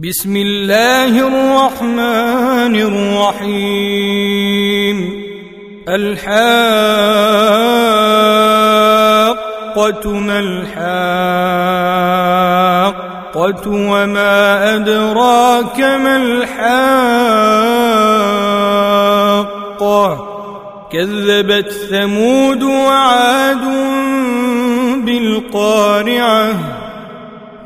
بسم الله الرحمن الرحيم. الحاقة ما الحاقة وما أدراك ما الحاقة. كذبت ثمود وعاد بالقارعة.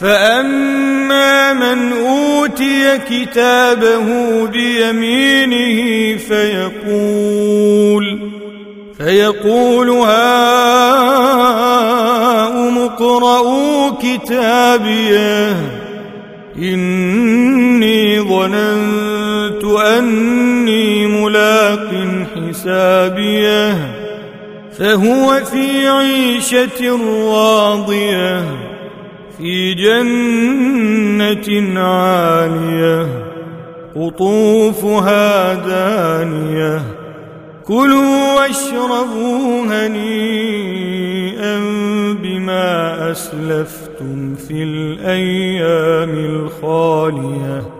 فاما من اوتي كتابه بيمينه فيقول فيقول هاؤم اقرءوا كتابيه اني ظننت اني ملاق حسابيه فهو في عيشه راضيه في جنة عالية قطوفها دانية. كلوا واشربوا هنيئا بما أسلفتم في الأيام الخالية.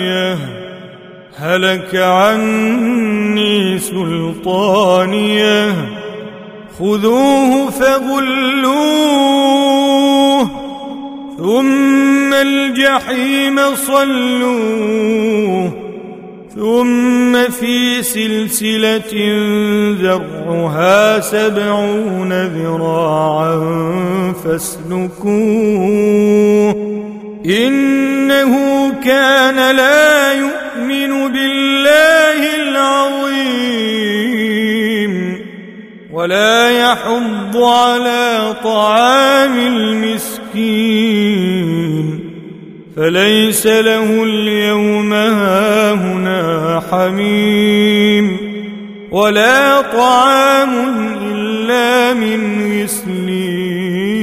هلك عني سلطانية خذوه فغلوه ثم الجحيم صلوه ثم في سلسلة ذرعها سبعون ذراعا فاسلكوه إنه كان لا يؤمن ولا يحض على طعام المسكين. فليس له اليوم هاهنا حميم. ولا طعام إلا من غسلين.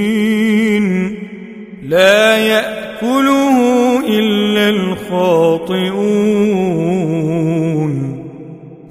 لا يأتي يأكله إلا